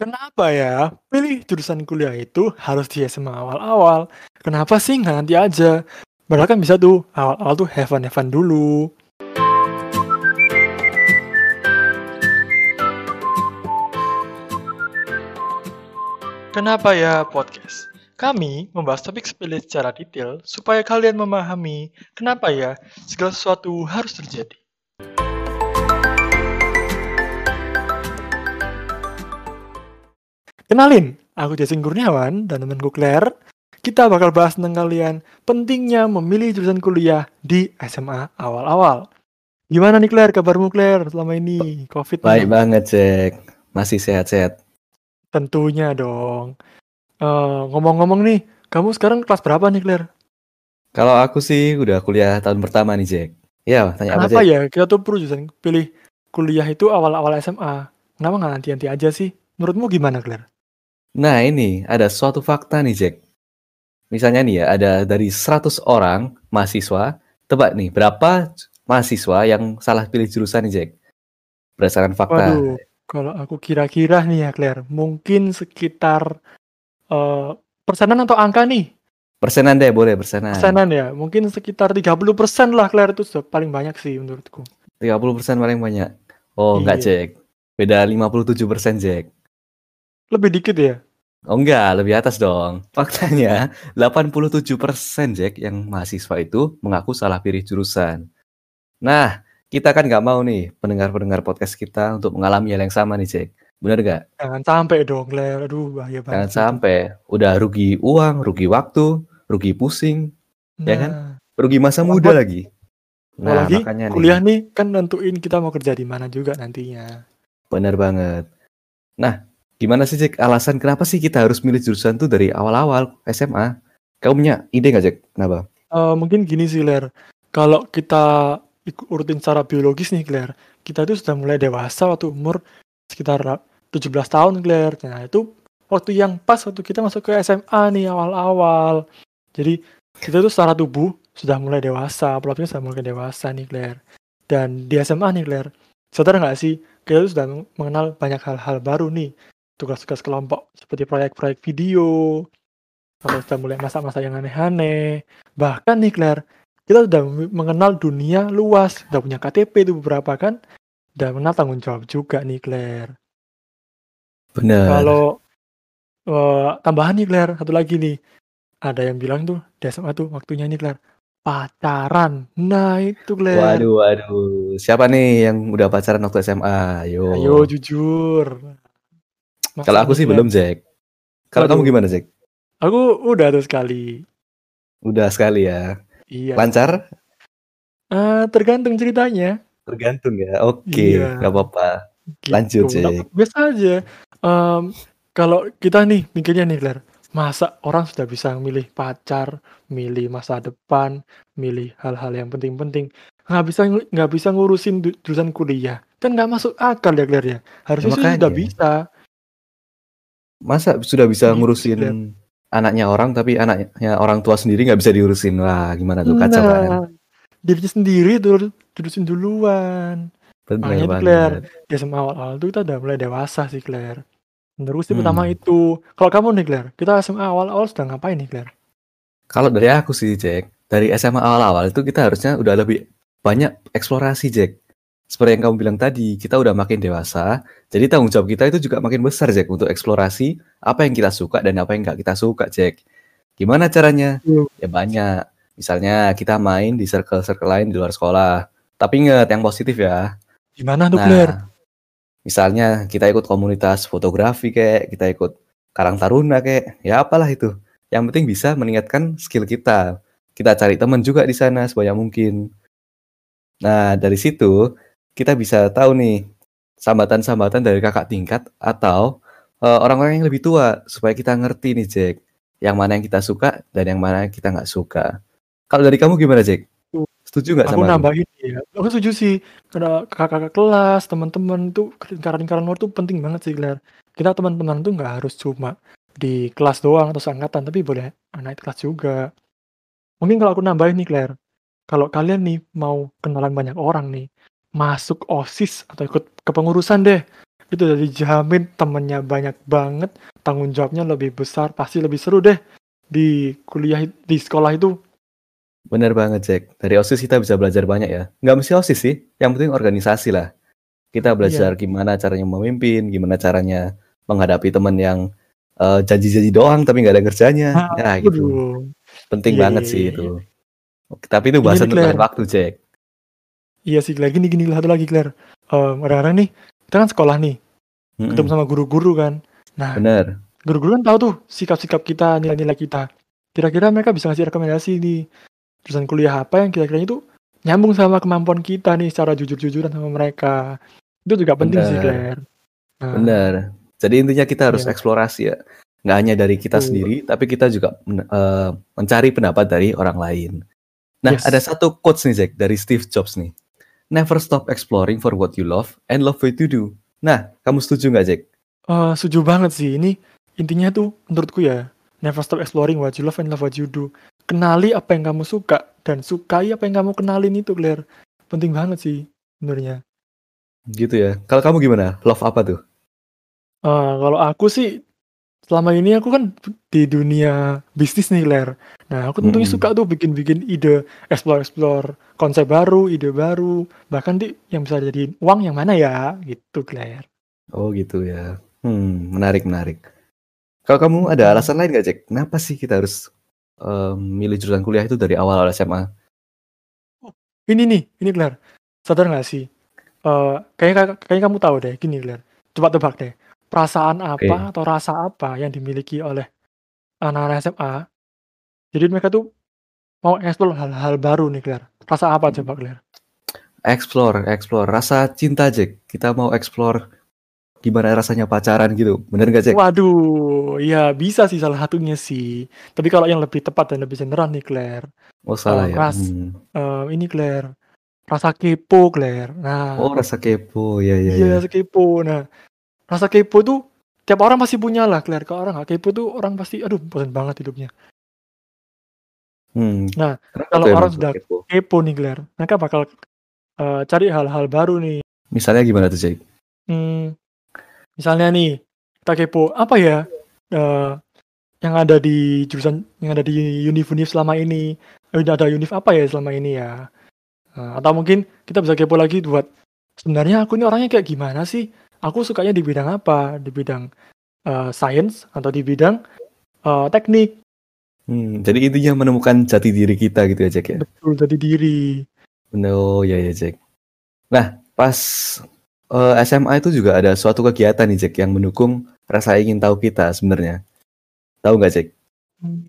Kenapa ya? Pilih jurusan kuliah itu harus di SMA awal-awal. Kenapa sih nggak nanti aja? Padahal kan bisa tuh, awal-awal tuh have fun, have fun dulu. Kenapa ya podcast? Kami membahas topik sepele secara detail supaya kalian memahami kenapa ya segala sesuatu harus terjadi. Kenalin, aku Jason Kurniawan dan temanku Claire. Kita bakal bahas tentang kalian pentingnya memilih jurusan kuliah di SMA awal-awal. Gimana nih Claire, kabarmu Claire selama ini? Covid Baik banget, Jack. Masih sehat-sehat. Tentunya dong. Uh, ngomong-ngomong nih, kamu sekarang kelas berapa nih Claire? Kalau aku sih udah kuliah tahun pertama nih, Jack. Ya, tanya Kenapa apa, Jack? ya? Kita tuh perlu jurusan pilih kuliah itu awal-awal SMA. Kenapa nggak nanti-nanti aja sih? Menurutmu gimana Claire? Nah ini ada suatu fakta nih Jack. Misalnya nih ya ada dari 100 orang mahasiswa, tebak nih berapa mahasiswa yang salah pilih jurusan nih Jack? Berdasarkan fakta. Waduh, kalau aku kira-kira nih ya Claire, mungkin sekitar uh, persenan atau angka nih? Persenan deh boleh persenan. Persenan ya, mungkin sekitar 30% lah Claire itu sudah paling banyak sih menurutku. 30% paling banyak. Oh iya. enggak Jack. Beda 57% Jack. Lebih dikit ya? Oh enggak, lebih atas dong. Faktanya 87% Jack yang mahasiswa itu mengaku salah pilih jurusan. Nah, kita kan nggak mau nih pendengar-pendengar podcast kita untuk mengalami hal yang sama nih Jack. Bener gak? Jangan sampai dong, Claire. Aduh, bahaya banget. Jangan sampai. Udah rugi uang, rugi waktu, rugi pusing. Nah, ya kan? Rugi masa muda lagi. Nah, lagi makanya kuliah nih. nih kan nentuin kita mau kerja di mana juga nantinya. Bener banget. Nah, Gimana sih Jack alasan kenapa sih kita harus milih jurusan tuh dari awal-awal SMA? Kamu punya ide nggak Jack? Kenapa? Uh, mungkin gini sih Ler, kalau kita urutin secara biologis nih Claire, kita tuh sudah mulai dewasa waktu umur sekitar 17 tahun Claire. Nah itu waktu yang pas waktu kita masuk ke SMA nih awal-awal. Jadi kita tuh secara tubuh sudah mulai dewasa, pelapnya sudah mulai dewasa nih Claire. Dan di SMA nih Claire, sadar nggak sih kita tuh sudah mengenal banyak hal-hal baru nih tugas-tugas kelompok seperti proyek-proyek video, kalau sudah mulai masa-masa yang aneh-aneh. Bahkan nih Claire, kita sudah mengenal dunia luas, sudah punya KTP itu beberapa kan, dan mengenal tanggung jawab juga nih Claire. Benar. Kalau uh, tambahan nih Claire, satu lagi nih, ada yang bilang tuh SMA tuh waktunya nih Claire, pacaran. Nah itu Claire. Waduh, waduh. Siapa nih yang udah pacaran waktu SMA? Ayo. Ayo jujur. Kalau aku sih belum, Jack. Kalau kamu gimana, Jack? Aku udah tuh sekali. Udah sekali ya. Iya. Lancar? Uh, tergantung ceritanya. Tergantung ya. Oke, okay, iya. nggak apa-apa. Gitu. Lanjut, Jack. Biasa aja. Um, kalau kita nih mikirnya nih, Claire, masa orang sudah bisa milih pacar, milih masa depan, milih hal-hal yang penting-penting, nggak bisa nggak bisa ngurusin jurusan kuliah, kan nggak masuk akal ya Claire ya. Harusnya ya, sudah bisa. Masa sudah bisa ngurusin ya. anaknya orang tapi anaknya orang tua sendiri nggak bisa diurusin. Wah, gimana tuh kacau nah, kan? Dirinya sendiri tuh urusin duluan. Bener Makanya. Claire, ya sama awal-awal tuh kita udah mulai dewasa sih Claire. Terus hmm. pertama itu. Kalau kamu nih Claire, kita SMA awal-awal sudah ngapain nih Claire? Kalau dari aku sih Jack, dari SMA awal-awal itu kita harusnya udah lebih banyak eksplorasi Jack seperti yang kamu bilang tadi, kita udah makin dewasa, jadi tanggung jawab kita itu juga makin besar, Jack, untuk eksplorasi apa yang kita suka dan apa yang nggak kita suka, Jack. Gimana caranya? Hmm. Ya banyak. Misalnya kita main di circle-circle lain di luar sekolah. Tapi ingat yang positif ya. Gimana tuh, nah, Misalnya kita ikut komunitas fotografi kayak, kita ikut Karang Taruna kayak, ya apalah itu. Yang penting bisa meningkatkan skill kita. Kita cari teman juga di sana sebanyak mungkin. Nah, dari situ kita bisa tahu nih sambatan-sambatan dari kakak tingkat atau orang eh, orang-orang yang lebih tua supaya kita ngerti nih Jack yang mana yang kita suka dan yang mana yang kita nggak suka. Kalau dari kamu gimana Jack? Setuju nggak sama aku? nambahin ya. Aku setuju sih. Karena kakak-kakak kelas, teman-teman tuh lingkaran-lingkaran luar tuh penting banget sih, Claire. Kita teman-teman tuh nggak harus cuma di kelas doang atau seangkatan, tapi boleh anak kelas juga. Mungkin kalau aku nambahin nih, Claire. Kalau kalian nih mau kenalan banyak orang nih, masuk OSIS atau ikut kepengurusan deh. itu udah dijamin temennya banyak banget, tanggung jawabnya lebih besar, pasti lebih seru deh di kuliah di sekolah itu. Bener banget, Jack. Dari OSIS kita bisa belajar banyak ya. Nggak mesti OSIS sih, yang penting organisasi lah. Kita belajar Iya. gimana caranya memimpin, gimana caranya menghadapi teman yang eh, janji-janji doang tapi nggak ada kerjanya. Nah, Ya gitu. Penting Iya, banget iya, sih iya. itu. Oke, Tapi itu bahasan Claire. waktu, Jack. Iya sih, lagi nih gini satu lagi Claire. Em, kadang-kadang nih kita kan sekolah nih, ketemu Mm-mm, sama guru-guru kan. Nah, Bener. guru-guru kan tahu tuh sikap-sikap kita, nilai-nilai kita. Kira-kira mereka bisa ngasih rekomendasi nih jurusan kuliah apa yang kira-kira itu nyambung sama kemampuan kita nih secara jujur-jujuran sama mereka. Itu juga penting sih Bener. Claire. Nah, Bener. Jadi intinya kita harus Iya. eksplorasi ya. Nggak hanya dari kita Betul. sendiri, tapi kita juga men- eh, mencari pendapat dari orang lain. Nah, Yes. ada satu quotes nih, Jack, dari Steve Jobs nih. Never stop exploring for what you love and love what you do. Nah, kamu setuju nggak, Jack? Eh, setuju banget sih. Ini intinya tuh menurutku ya, never stop exploring what you love and love what you do. Kenali apa yang kamu suka dan sukai apa yang kamu kenalin itu, Claire. Penting banget sih sebenarnya. Gitu ya. Kalau kamu gimana? Love apa tuh? Eh, kalau aku sih selama ini aku kan di dunia bisnis nih, Claire. Nah, aku tentunya Mm-mm. suka tuh bikin-bikin ide, explore-explore konsep baru, ide baru, bahkan di yang bisa jadi uang yang mana ya, gitu, Claire. Oh, gitu ya. Hmm, menarik, menarik. Kalau kamu ada Hmm. alasan lain nggak, Jack? Kenapa sih kita harus eh, milih jurusan kuliah itu dari awal SMA? Ini nih, ini Claire. Sadar nggak sih? Eh, kayaknya kayaknya kamu tahu deh, gini Claire. Coba tebak deh. Perasaan apa Oke. atau rasa apa yang dimiliki oleh anak-anak SMA? Jadi mereka tuh mau explore hal-hal baru nih Claire. Rasa apa coba Claire? Explore, explore. Rasa cinta, Jack. Kita mau explore gimana rasanya pacaran gitu. Bener nggak, Jack? Waduh, ya bisa sih salah satunya sih. Tapi kalau yang lebih tepat dan lebih general nih Claire, Oh, salah Eh, ya. ras- Hmm. eh, ini Claire, rasa kepo Claire. Nah, Oh, rasa kepo. Ya, ya, Iya, ya. rasa kepo. Nah, rasa kepo tuh tiap orang pasti punya lah, Claire. Kalau orang nggak kepo tuh orang pasti, aduh, bosan banget hidupnya. Hmm. Nah, Kenapa kalau orang sudah kepo? kepo nih, Claire, mereka bakal eh, cari hal-hal baru nih. Misalnya gimana tuh, Jack? Hmm, misalnya nih, kita kepo, apa ya eh, yang ada di jurusan, yang ada di univ-univ selama ini? Eh, ada univ apa ya selama ini ya? Eh, atau mungkin kita bisa kepo lagi buat, sebenarnya aku ini orangnya kayak gimana sih? Aku sukanya di bidang apa? Di bidang eh, sains atau di bidang eh, teknik? Hmm, jadi intinya menemukan jati diri kita gitu ya, Jack ya. Betul, jadi diri. Bener, Oh, ya, ya, Jack. Nah, pas eh, SMA itu juga ada suatu kegiatan nih, Jack, yang mendukung rasa ingin tahu kita sebenarnya. Tahu nggak, Jack? Hmm.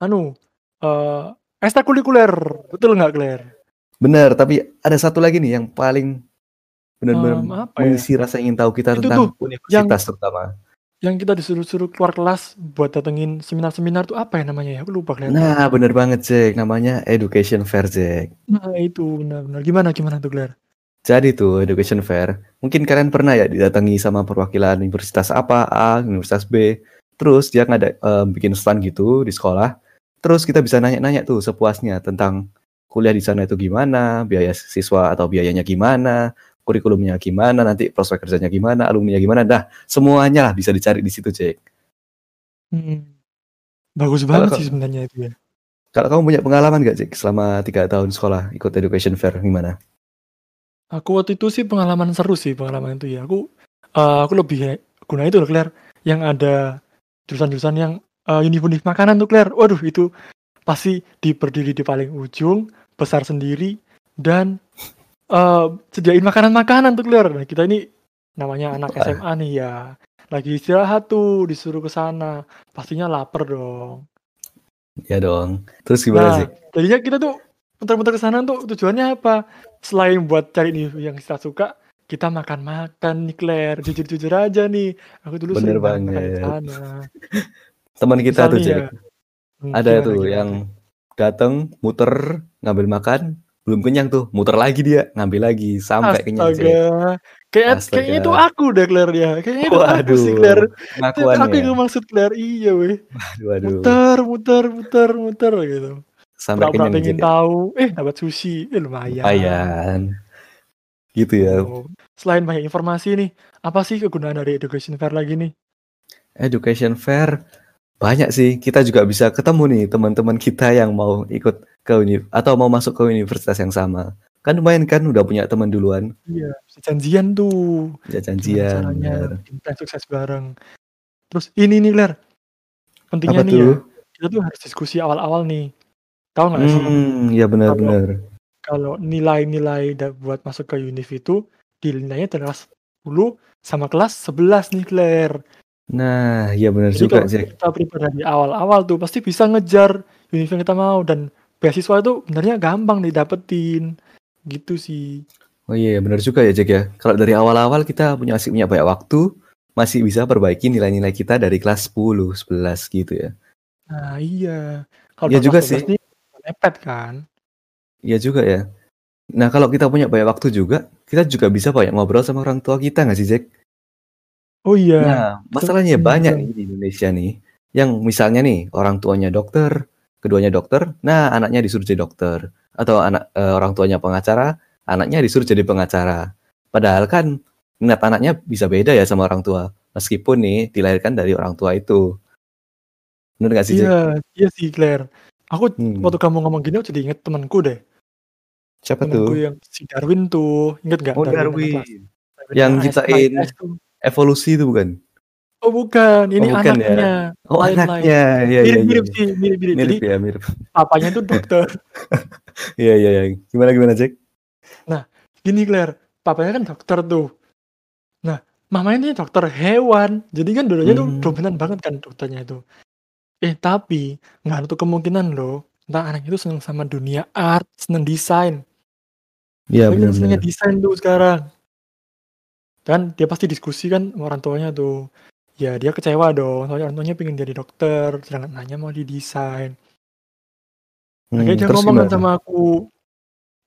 Anu, eh ekstrakurikuler, betul nggak Claire? Bener, tapi ada satu lagi nih yang paling benar-benar Em, apa ya? mengisi rasa ingin tahu kita Itu tentang tuh, universitas terutama. Yang kita disuruh-suruh keluar kelas buat datengin seminar-seminar tuh apa ya namanya ya? Aku lupa Claire. Nah, bener banget, Jack. Namanya Education Fair, Jack. Nah, itu benar-benar. Gimana gimana tuh Claire? Jadi tuh Education Fair, mungkin kalian pernah ya didatangi sama perwakilan universitas apa, A, universitas B. Terus dia ngada eh, bikin stand gitu di sekolah. Terus kita bisa nanya-nanya tuh sepuasnya tentang kuliah di sana itu gimana, biaya siswa atau biayanya gimana, kurikulumnya gimana, nanti prospek kerjanya gimana, alumni gimana. Dah, semuanya lah bisa dicari di situ, Jack. Hmm. Bagus Kalau banget kau- sih sebenarnya itu ya. Kalau kamu punya pengalaman gak, Jack, selama tiga tahun sekolah ikut Education Fair gimana? Aku waktu itu sih pengalaman seru sih pengalaman itu ya. Aku eh, aku lebih guna itu loh Claire yang ada jurusan-jurusan yang eh, univ-univ makanan tuh Claire. Waduh itu pasti di berdiri di paling ujung, besar sendiri dan eh, sediain makanan-makanan tuh Claire. Nah, kita ini namanya anak. SMA nih ya. Lagi istirahat tuh disuruh ke sana. Pastinya lapar dong. Ya dong. Terus gimana, Nah, Jack? jadinya kita tuh muter-muter ke sana tuh tujuannya apa? Selain buat cari nih yang kita suka, kita makan-makan nih Claire. Jujur-jujur aja nih. Aku dulu Bener sering banget sana. Teman kita tuh, Misalnya Jack. ya, hmm, Ada tuh yang datang muter ngambil makan belum kenyang tuh muter lagi dia ngambil lagi sampai kenyang Jack. Astaga. Kayak, Astaga. kayaknya itu aku deh Claire ya. Kayaknya itu aku sih Claire. Itu aku ya. yang maksud Claire. Iya weh. Waduh, waduh. Muter, muter, muter, muter gitu. Sampai Pura-pura kenyang pengen ya. tahu. Eh dapat sushi. Eh lumayan. Lumayan. Gitu ya. Oh, Selain banyak informasi nih, Apa sih kegunaan dari education fair lagi nih? Education fair banyak sih. Kita juga bisa ketemu nih teman-teman kita yang mau ikut ke univ atau mau masuk ke universitas yang sama. Kan lumayan kan udah punya teman duluan. Iya, bisa janjian tuh. Bisa janjian, caranya plan sukses bareng. Terus ini nih, Ler. Pentingnya Apa nih ya, tuh? kita tuh harus diskusi awal-awal nih. Tahu nggak sih? Hmm, ya benar Kalau nilai-nilai buat masuk ke univ itu dinilainya dari kelas 10 sama kelas 11 nih, Claire. Nah, iya benar Jadi juga, kalau Jack. kita prepare dari awal-awal tuh pasti bisa ngejar univ yang kita mau dan beasiswa itu sebenarnya gampang didapetin. Gitu sih. Oh iya, benar juga ya, Jack ya. Kalau dari awal-awal kita punya masih punya banyak waktu, masih bisa perbaiki nilai-nilai kita dari kelas 10, 11 gitu ya. Nah, iya. Kalau Iya udah juga kelas sih. 12 nih mepet kan. Iya juga ya. Nah, kalau kita punya banyak waktu juga, kita juga bisa banyak ngobrol sama orang tua kita nggak sih, Jack? Oh iya. Nah, Betul, masalahnya bener banyak nih di Indonesia nih, yang misalnya nih orang tuanya dokter, keduanya dokter, nah anaknya disuruh jadi dokter, atau anak eh, orang tuanya pengacara, anaknya disuruh jadi pengacara. Padahal kan minat anaknya bisa beda ya sama orang tua, meskipun nih dilahirkan dari orang tua itu. Bener nggak sih? Iya, iya sih Claire. Aku Hmm, waktu kamu ngomong gini aku jadi inget temanku deh. siapa Temanku tuh? yang si Darwin tuh. Ingat nggak Oh, Darwin? Darwin. Darwin Yang AS, ciptain. Evolusi itu bukan? Oh bukan, Oh, ini bukan ya? anaknya. Oh, Lain-lain. anaknya. Iya, iya, iya. Mirip-mirip iya. sih, mirip-mirip. Jadi Mirip ya, mirip. papanya tuh dokter. Iya, iya, iya. Gimana, gimana, Jack? Nah, gini Claire, papanya kan dokter tuh. Nah, mamanya ini dokter hewan. Jadi kan dua-duanya tuh Hmm. dominan banget kan dokternya itu. Eh, tapi nggak ada kemungkinan loh. Entah anak itu seneng sama dunia art, seneng desain. Iya, Lagi senengnya benar-benar. desain tuh sekarang. Kan dia pasti diskusi kan sama orang tuanya tuh. Ya dia kecewa dong, soalnya orang tuanya pengen jadi dokter, sedangkan anaknya mau di desain. Hmm, Akhirnya dia ngomong kan sama aku,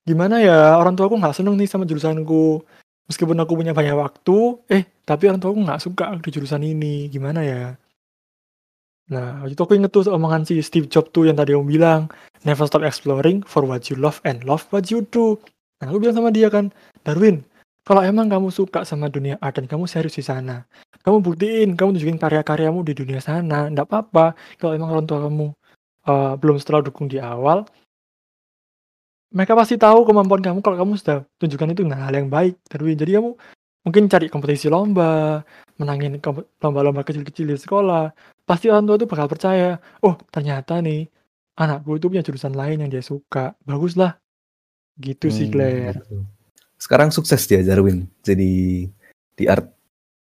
gimana ya orang tua aku nggak seneng nih sama jurusanku. Meskipun aku punya banyak waktu, eh tapi orang tua aku nggak suka di jurusan ini, gimana ya? Nah, waktu itu aku inget tuh omongan si Steve Jobs tuh yang tadi om bilang, never stop exploring for what you love and love what you do. Nah, aku bilang sama dia kan, Darwin, kalau emang kamu suka sama dunia art dan kamu serius di sana, kamu buktiin, kamu tunjukin karya-karyamu di dunia sana, nggak apa-apa. Kalau emang orang tua kamu eh, belum setelah dukung di awal, mereka pasti tahu kemampuan kamu kalau kamu sudah tunjukkan itu dengan hal yang baik, Darwin. Jadi kamu mungkin cari kompetisi lomba, menangin lomba-lomba kecil-kecil di sekolah. Pasti orang tua itu bakal percaya, oh ternyata nih anakku itu punya jurusan lain yang dia suka. Baguslah. Gitu sih, Hmm, Claire. gitu. Sekarang sukses dia Darwin jadi di art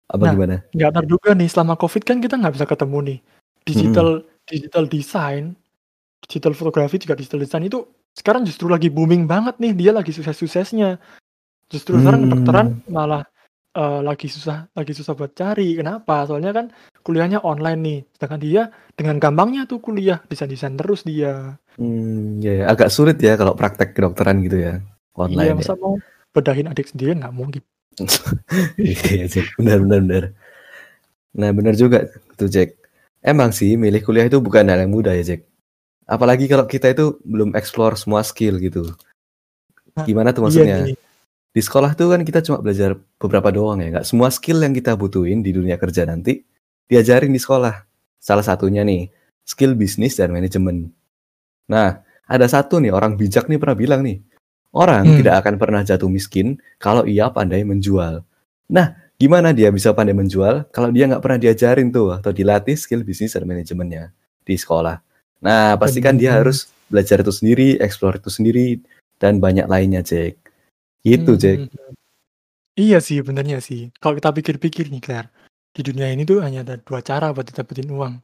apa Nah, gimana? nggak terduga nih selama COVID kan kita nggak bisa ketemu nih. Digital digital design, digital fotografi juga digital design itu sekarang justru lagi booming banget nih. Dia lagi sukses-suksesnya. Justru sekarang Hmm. kedokteran malah eh, lagi susah lagi susah buat cari. Kenapa? Soalnya kan kuliahnya online nih. Sedangkan dia dengan gampangnya tuh kuliah desain-desain terus dia. Hmm, ya, ya, agak sulit ya kalau praktek kedokteran gitu ya Iya, online ya. masa mau bedahin adik sendiri nggak mungkin. Iya, Jack. Benar, benar, benar. Nah, benar juga tuh, Jack. Emang sih, milih kuliah itu bukan hal yang mudah ya, Jack. Apalagi kalau kita itu belum explore semua skill gitu. Nah, Gimana tuh Iya maksudnya? nih. Di sekolah tuh kan kita cuma belajar beberapa doang ya. Nggak semua skill yang kita butuhin di dunia kerja nanti diajarin di sekolah. Salah satunya nih, skill bisnis dan manajemen. Nah, ada satu nih orang bijak nih pernah bilang nih, orang Hmm. tidak akan pernah jatuh miskin kalau ia pandai menjual. Nah, gimana dia bisa pandai menjual kalau dia nggak pernah diajarin tuh atau dilatih skill bisnis dan manajemennya di sekolah. Nah, pasti kan dia harus belajar itu sendiri, explore itu sendiri, dan banyak lainnya, Jack. Gitu, Hmm, Jack. hmm, hmm. Iya sih, benernya sih. Kalau kita pikir-pikir nih, Claire, di dunia ini tuh hanya ada dua cara buat dapetin uang.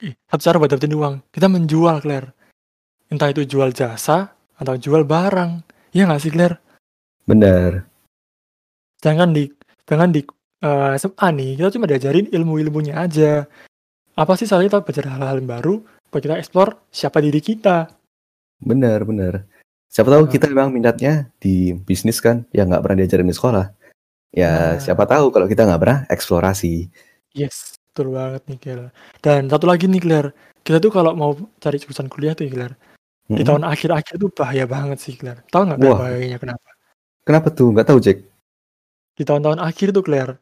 Eh, satu cara buat dapetin uang, kita menjual, Claire. Entah itu jual jasa atau jual barang. Iya nggak sih, Claire? Benar. Sedangkan di, sedangkan di eh, SMA nih, kita cuma diajarin ilmu-ilmunya aja. Apa sih salahnya kita belajar hal-hal yang baru buat kita explore siapa diri kita. Benar, benar. Siapa tahu Nah. kita memang minatnya di bisnis kan, yang nggak pernah diajarin di sekolah. Ya, Nah. siapa tahu kalau kita nggak pernah eksplorasi. Yes, betul banget nih, Claire. Dan satu lagi nih, Claire. Kita tuh kalau mau cari jurusan kuliah tuh, ya, Di tahun akhir-akhir tuh bahaya banget sih, Claire. Tahu nggak bahayanya kenapa? Kenapa tuh? Nggak tahu, Jack. di tahun-tahun akhir tuh Claire,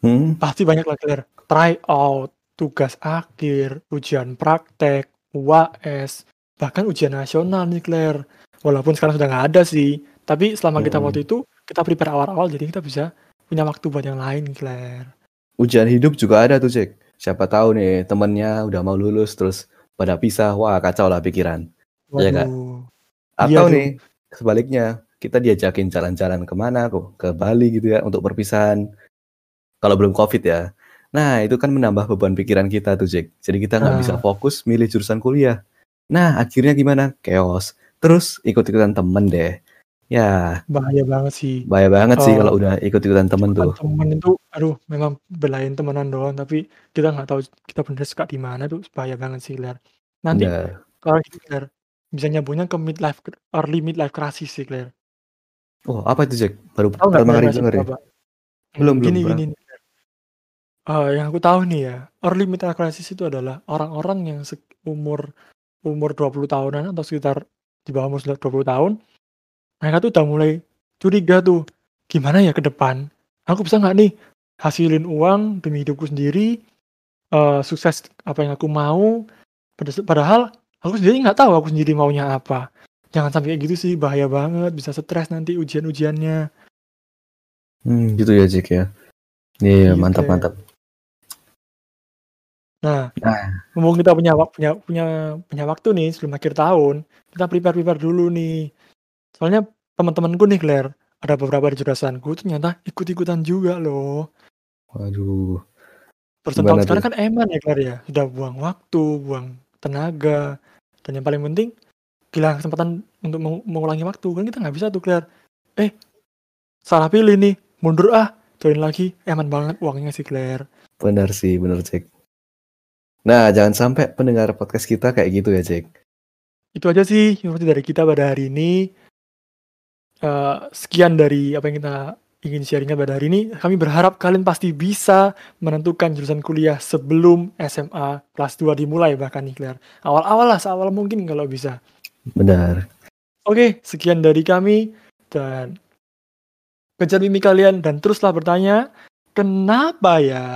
Hmm, pasti banyak lah Claire, try out, tugas akhir, ujian praktek, UAS, bahkan ujian nasional nih Claire. Walaupun sekarang sudah nggak ada sih, tapi selama kita Mm-mm. waktu itu kita prepare awal-awal jadi kita bisa punya waktu buat yang lain Claire. ujian hidup juga ada tuh, Cek. Siapa tahu nih temennya udah mau lulus terus pada pisah, wah kacau lah pikiran. Iya? Waduh. Atau Iya, nih sebaliknya, kita diajakin jalan-jalan ke mana kok, ke Bali gitu ya untuk perpisahan. Kalau belum COVID ya. Nah, itu kan menambah beban pikiran kita tuh, Jack. Jadi kita nggak Nah. bisa fokus milih jurusan kuliah. Nah, akhirnya gimana? Chaos. Terus ikut-ikutan temen deh. Ya, bahaya banget sih. bahaya banget sih Oh. kalau udah ikut-ikutan temen tuh. Teman itu, aduh, memang belain temenan doang, tapi kita nggak tahu kita bener suka di mana tuh bahaya banget sih, Claire. Nanti kalau gitu, bisa nyambungnya ke midlife early midlife crisis sih, Claire. Oh, apa itu, Jack? Baru Tahu pertama kali denger ya? Belum, belum, Gini, gini. Eh, yang aku tahu nih ya, early midlife crisis itu adalah orang-orang yang umur umur 20 tahunan atau sekitar di bawah umur 20 tahun, mereka tuh udah mulai curiga tuh, gimana ya ke depan? Aku bisa nggak nih hasilin uang demi hidupku sendiri, eh, sukses apa yang aku mau, pada- padahal aku sendiri nggak tahu aku sendiri maunya apa. Jangan sampai kayak gitu sih, bahaya banget, bisa stres nanti ujian-ujiannya. Hmm, gitu ya, Jack ya. Iya, Gitu. mantap, mantap. Nah, Nah. mumpung kita punya punya punya punya waktu nih sebelum akhir tahun, kita prepare prepare dulu nih. Soalnya teman-temanku nih Claire, ada beberapa di jurusanku ternyata ikut-ikutan juga loh. Waduh. Persen tahun sekarang kan eman ya Claire ya, sudah buang waktu, buang tenaga, dan yang paling penting kehilangan kesempatan untuk meng- mengulangi waktu kan kita nggak bisa tuh Claire. Eh, salah pilih nih, mundur ah, join lagi, eman banget uangnya sih Claire. Benar sih, benar, Jack. Nah, jangan sampai pendengar podcast kita kayak gitu ya, Jack. Itu aja sih informasi dari kita pada hari ini. Eh, sekian dari apa yang kita ingin sharingkan pada hari ini. Kami berharap kalian pasti bisa menentukan jurusan kuliah sebelum SMA kelas 2 dimulai bahkan nih Claire. Awal-awal lah, seawal mungkin kalau bisa. Benar. Oke, sekian dari kami dan kejar mimpi kalian dan teruslah bertanya, kenapa ya?